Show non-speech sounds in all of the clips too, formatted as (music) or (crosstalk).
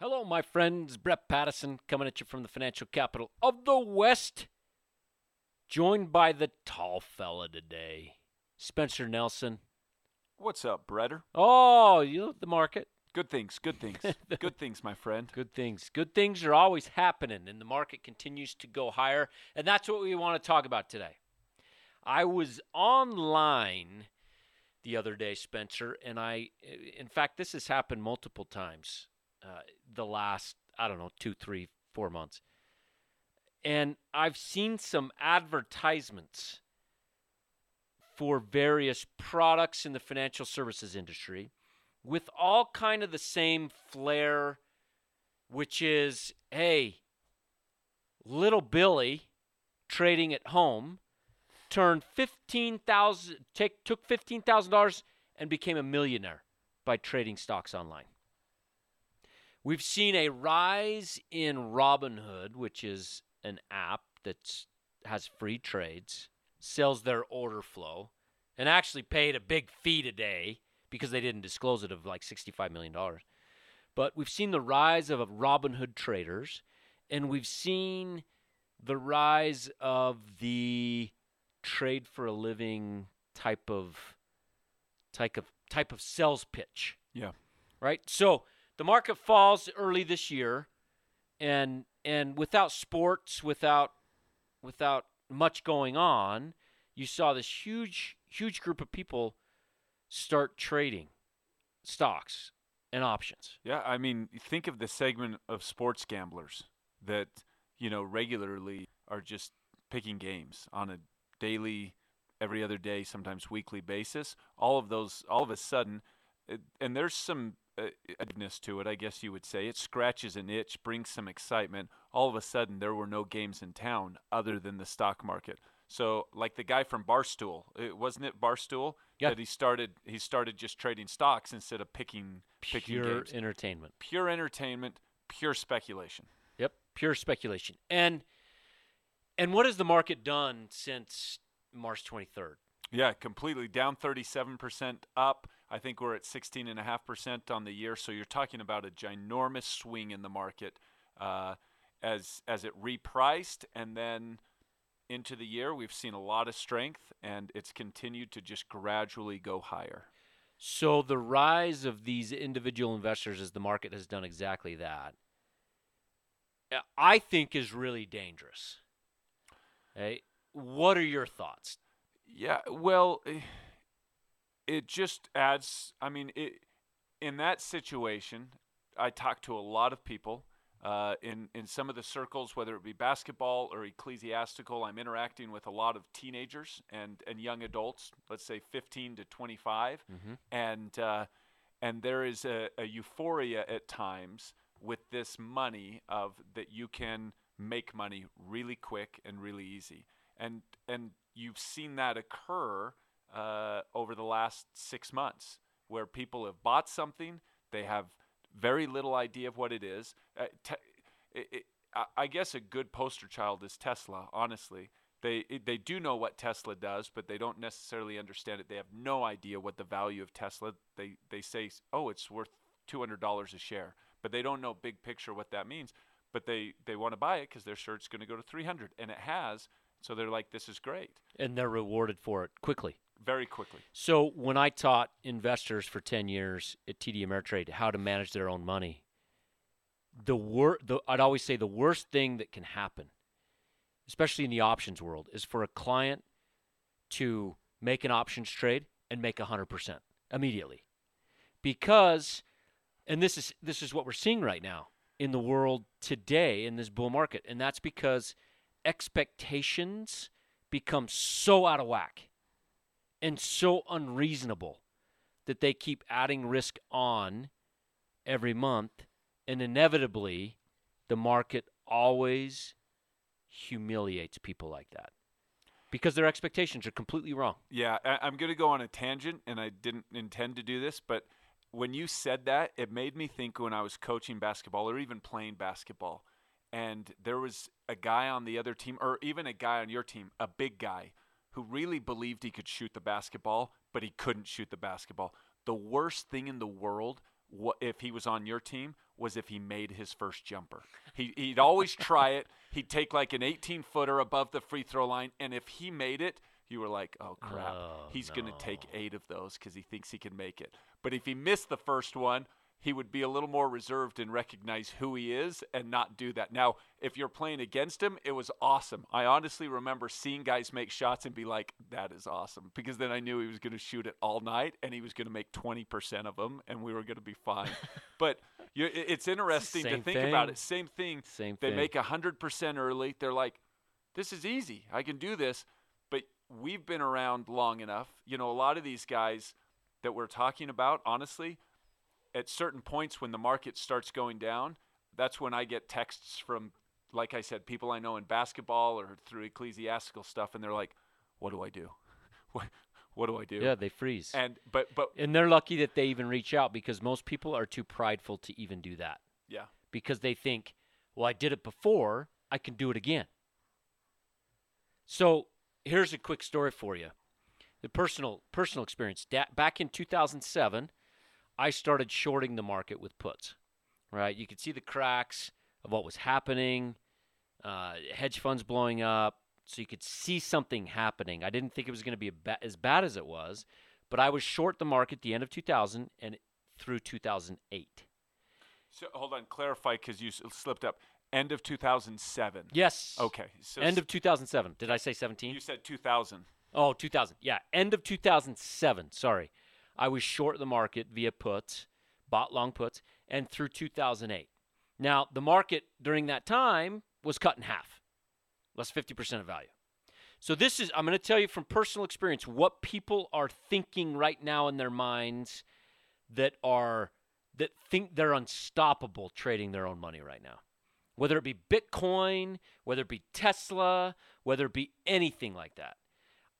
Hello, my friends. Brett Pattison coming at you from the financial capital of the West. Joined by the tall fella today, Spencer Nelson. What's up, Bretter? Oh, you know the market. Good things, good things, (laughs) good things, my friend. Good things. Good things are always happening, and the market continues to go higher. And that's what we want to talk about today. I was online the other day, Spencer, and I, in fact, this has happened multiple times uh, the last, I don't know, two, three, four months. And I've seen some advertisements for various products in the financial services industry with all kind of the same flair which is hey little billy trading at home turned 15000 take took $15000 and became a millionaire by trading stocks online we've seen a rise in robinhood which is an app that has free trades sells their order flow and actually paid a big fee today because they didn't disclose it of like $65 million. But we've seen the rise of Robinhood traders, and we've seen the rise of the trade for a living type of type of type of sales pitch. Yeah. Right? So the market falls early this year and and without sports, without without much going on, you saw this huge huge group of people start trading stocks and options. Yeah, I mean, think of the segment of sports gamblers that, you know, regularly are just picking games on a daily, every other day, sometimes weekly basis. All of those, all of a sudden, and there's some uh, to it, I guess you would say. It scratches an itch, brings some excitement. All of a sudden, there were no games in town other than the stock market. So, like the guy from Barstool, it, wasn't it Barstool yeah. that he started? He started just trading stocks instead of picking picking pure games. entertainment. Pure entertainment, pure speculation. Yep, pure speculation. And and what has the market done since March 23rd? Yeah, completely down 37% up. I think we're at 16.5% on the year. So you're talking about a ginormous swing in the market uh, as as it repriced and then into the year, we've seen a lot of strength, and it's continued to just gradually go higher. So the rise of these individual investors as the market has done exactly that, I think is really dangerous. Hey, what are your thoughts? Yeah, well, eh, it just adds. I mean, it, in that situation, I talk to a lot of people uh, in in some of the circles, whether it be basketball or ecclesiastical, I'm interacting with a lot of teenagers and and young adults. Let's say 15 to 25, mm-hmm. and uh, and there is a, a euphoria at times with this money of that you can make money really quick and really easy, and and you've seen that occur uh, over the last six months, where people have bought something, they have very little idea of what it is. Uh, te- it, it, I guess a good poster child is Tesla. Honestly, they they do know what Tesla does, but they don't necessarily understand it. They have no idea what the value of Tesla. They they say, oh, it's worth two hundred dollars a share, but they don't know big picture what that means. But they they want to buy it because they're sure it's going to go to three hundred, and it has. So they're like, this is great, and they're rewarded for it quickly very quickly. So when I taught investors for 10 years at TD Ameritrade how to manage their own money, the wor- the I'd always say the worst thing that can happen, especially in the options world, is for a client to make an options trade and make 100% immediately. Because and this is this is what we're seeing right now in the world today in this bull market and that's because expectations become so out of whack and so unreasonable that they keep adding risk on every month and inevitably the market always humiliates people like that because their expectations are completely wrong. Yeah, I'm going to go on a tangent and I didn't intend to do this, but when you said that, it made me think when I was coaching basketball or even playing basketball and there was a guy on the other team or even a guy on your team, a big guy who really believed he could shoot the basketball, but he couldn't shoot the basketball. The worst thing in the world, if he was on your team, was if he made his first jumper. He, he'd always try it. He'd take like an 18 footer above the free throw line, and if he made it, you were like, oh crap, Oh, he's going to take eight of those because he thinks he can make it. But if he missed the first one, he would be a little more reserved and recognize who he is and not do that. Now, if you're playing against him, it was awesome. I honestly remember seeing guys make shots and be like, that is awesome. Because then I knew he was going to shoot it all night and he was going to make 20% of them and we were going to be fine. (laughs) but you, it's interesting to Same think about it. Same thing. Same thing. They thing. make 100% early. They're like, this is easy. I can do this. But we've been around long enough. You know, a lot of these guys that we're talking about, honestly, at certain points when the market starts going down, that's when I get texts from, like I said, people I know in basketball or through ecclesiastical stuff, and they're like, "What do I do? (laughs) What what do I do?" Yeah, they freeze. And but but and they're lucky that they even reach out because most people are too prideful to even do that yeah, because they think, well, I did it before, I can do it again. So here's a quick story for you. The personal personal experience. Da- back in 2007, I started shorting the market with puts. Right, you could see the cracks of what was happening, uh, hedge funds blowing up, so you could see something happening. I didn't think it was going to be a ba- as bad as it was, but I was short the market at the end of 2000 and through 2008. So hold on, clarify because you s- slipped up. End of 2007. Yes. Okay. So End of 2007. Did I say 17? you said 2000. Oh, 2000. Yeah, end of 2007. Sorry. I was short the market via puts, bought long puts, and through 2008. Now, the market during that time was cut in half, less 50% of value. So, this is, I'm going to tell you from personal experience what people are thinking right now in their minds that are, that think they're unstoppable trading their own money right now. Whether it be Bitcoin, whether it be Tesla, whether it be anything like that.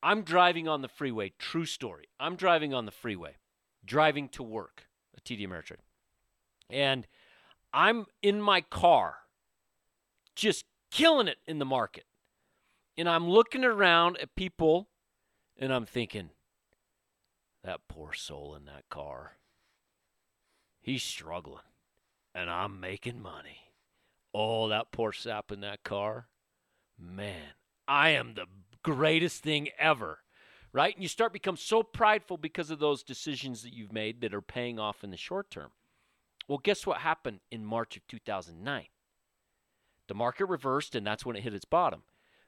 I'm driving on the freeway. True story. I'm driving on the freeway, driving to work, a TD Ameritrade. And I'm in my car, just killing it in the market. And I'm looking around at people and I'm thinking, that poor soul in that car, he's struggling and I'm making money. Oh, that poor sap in that car, man, I am the greatest thing ever. Right? And you start become so prideful because of those decisions that you've made that are paying off in the short term. Well, guess what happened in March of 2009? The market reversed and that's when it hit its bottom.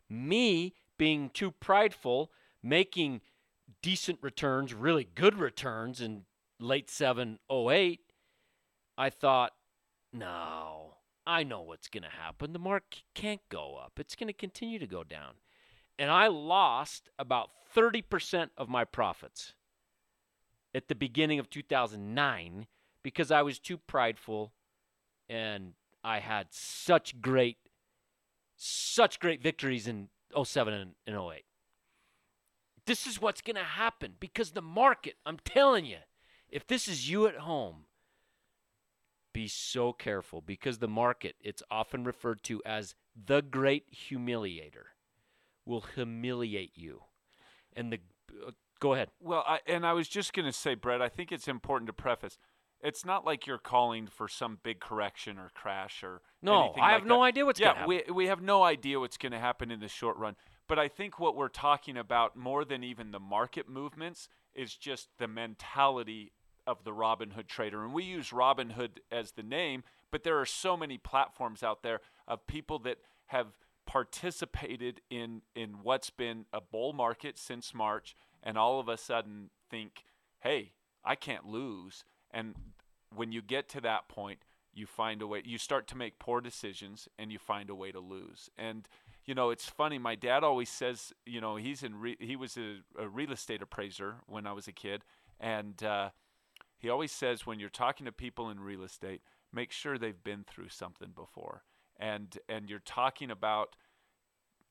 Me being too prideful, making decent returns, really good returns in late 7 08, I thought, no, I know what's going to happen. The market can't go up, it's going to continue to go down. And I lost about 30% of my profits at the beginning of 2009 because I was too prideful and I had such great such great victories in 07 and, and 08. This is what's going to happen because the market, I'm telling you, if this is you at home, be so careful because the market, it's often referred to as the great humiliator, will humiliate you. And the uh, go ahead. Well, I, and I was just going to say, Brett, I think it's important to preface. It's not like you're calling for some big correction or crash or No, I like have no that. idea what's yeah, going to happen. we we have no idea what's going to happen in the short run. But I think what we're talking about more than even the market movements is just the mentality of the Robinhood trader. And we use Robinhood as the name, but there are so many platforms out there of people that have participated in in what's been a bull market since March and all of a sudden think, "Hey, I can't lose." And when you get to that point, you find a way you start to make poor decisions and you find a way to lose. And you know, it's funny. My dad always says, you know, he's in re- he was a, a real estate appraiser when I was a kid, and uh, he always says when you're talking to people in real estate, make sure they've been through something before. And and you're talking about,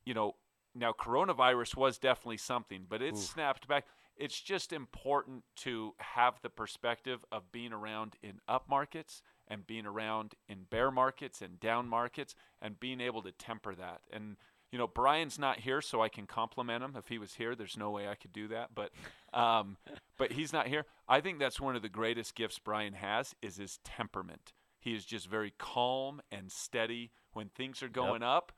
you know, now coronavirus was definitely something, but it Oof. snapped back. It's just important to have the perspective of being around in up markets and being around in bear markets and down markets and being able to temper that. And you know, Brian's not here, so I can compliment him. If he was here, there's no way I could do that. But, um, (laughs) but he's not here. I think that's one of the greatest gifts Brian has is his temperament. He is just very calm and steady. When things are going up,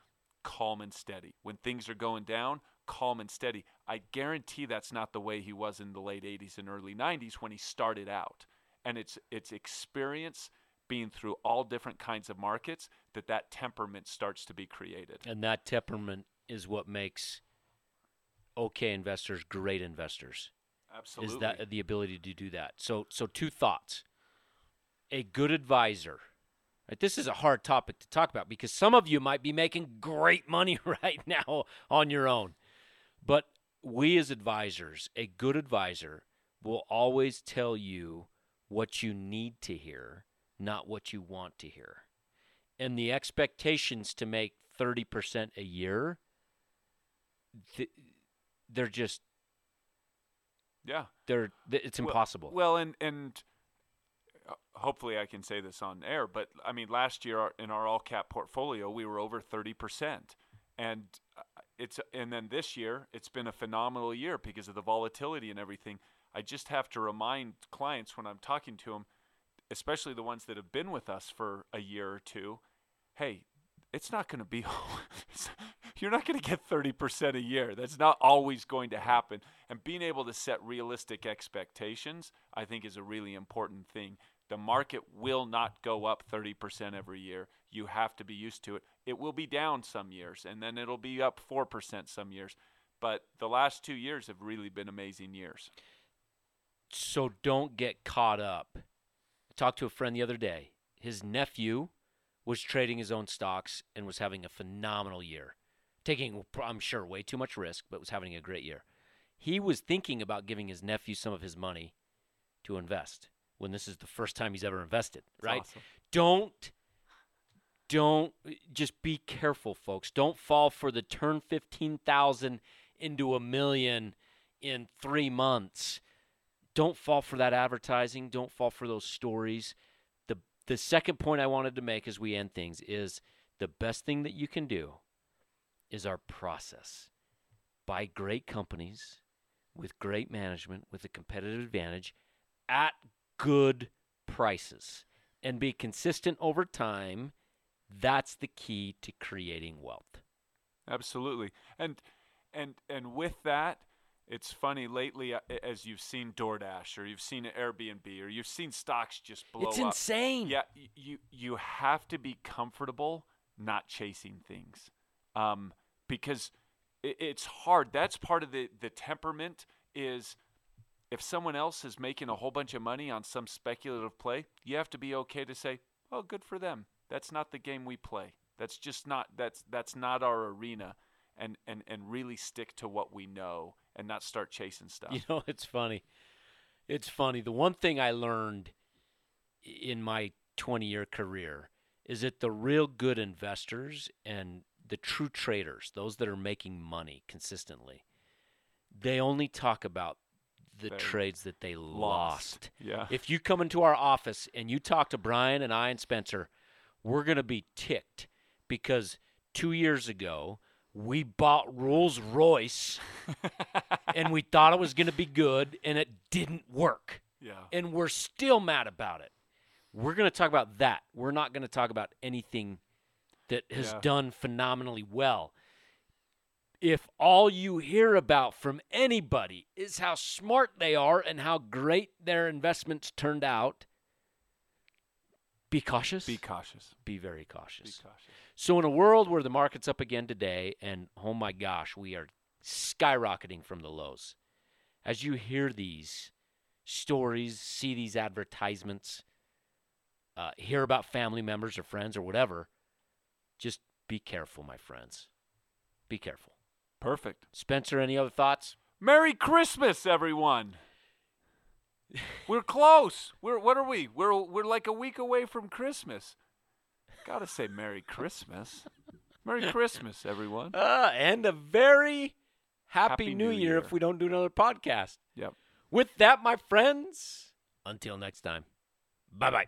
calm and steady. When things are going down, calm and steady. I guarantee that's not the way he was in the late 80s and early 90s when he started out. And it's it's experience being through all different kinds of markets that that temperament starts to be created. And that temperament is what makes okay investors great investors. Absolutely. Is that the ability to do that? So so two thoughts. A good advisor. Right, this is a hard topic to talk about because some of you might be making great money (laughs) right now on your own. But we as advisors, a good advisor will always tell you what you need to hear, not what you want to hear. And the expectations to make 30% a year th- they're just yeah. they're th- it's impossible. Well, and and uh, hopefully I can say this on air, but I mean last year in our all cap portfolio we were over 30%. And uh, it's and then this year it's been a phenomenal year because of the volatility and everything. I just have to remind clients when I'm talking to them, especially the ones that have been with us for a year or two, hey, it's not going to be (laughs) you're not going to get 30% a year that's not always going to happen and being able to set realistic expectations i think is a really important thing the market will not go up 30% every year you have to be used to it it will be down some years and then it'll be up 4% some years but the last 2 years have really been amazing years so don't get caught up. I talked to a friend the other day. His nephew was trading his own stocks and was having a phenomenal year, taking, I'm sure, way too much risk, but was having a great year. He was thinking about giving his nephew some of his money to invest when this is the first time he's ever invested, right? awesome. don't don't uh, just be careful folks. Don't fall for the turn 15000 into a million in 3 months. Don't fall for that advertising. Don't fall for those stories. The the second point i wanted to make as we end things is the best thing that you can do is our process. Buy great companies with great management with a competitive advantage at good prices and be consistent over time that's the key to creating wealth Absolutely. And and and with that, it's funny lately uh, as you've seen DoorDash or you've seen Airbnb or you've seen stocks just blow it's up. insane Yeah, you you have to be comfortable not chasing things, um, because it, it's hard. That's part of the the temperament is. If someone else is making a whole bunch of money on some speculative play, you have to be okay to say, "Oh, good for them." That's not the game we play. That's just not that's that's not our arena, and and and really stick to what we know and not start chasing stuff. You (laughs) know, it's funny. It's funny. The one thing I learned in my 20 year career is that the real good investors and the true traders, those that are making money consistently, they only talk about the They trades that they lost. Yeah. If you come into our office and you talk to Brian and I and Spencer, we're going to be ticked because two years ago we bought Rolls Royce (laughs) and we thought it was going to be good and it didn't work. yeah. And we're still mad about it. We're going to talk about that. We're not going to talk about anything that has Yeah. done phenomenally well. If all you hear about from anybody is how smart they are and how great their investments turned out, be cautious. Be cautious. be very Be cautious. cautious. So, in a world where the market's up again today, and oh my gosh, we are skyrocketing from the lows, as you hear these stories, see these advertisements, uh, hear about family members or friends or whatever, just be careful, my friends. Be careful. Perfect. Spencer, any other thoughts? Merry Christmas, everyone. (laughs) We're close. We're what are we? We're we're like a week away from Christmas. Gotta say Merry Christmas. Merry Christmas, everyone. Uh, and a very happy, Happy New, New year, Year. if we don't do another podcast. Yep. With that, my friends, until next time, bye bye.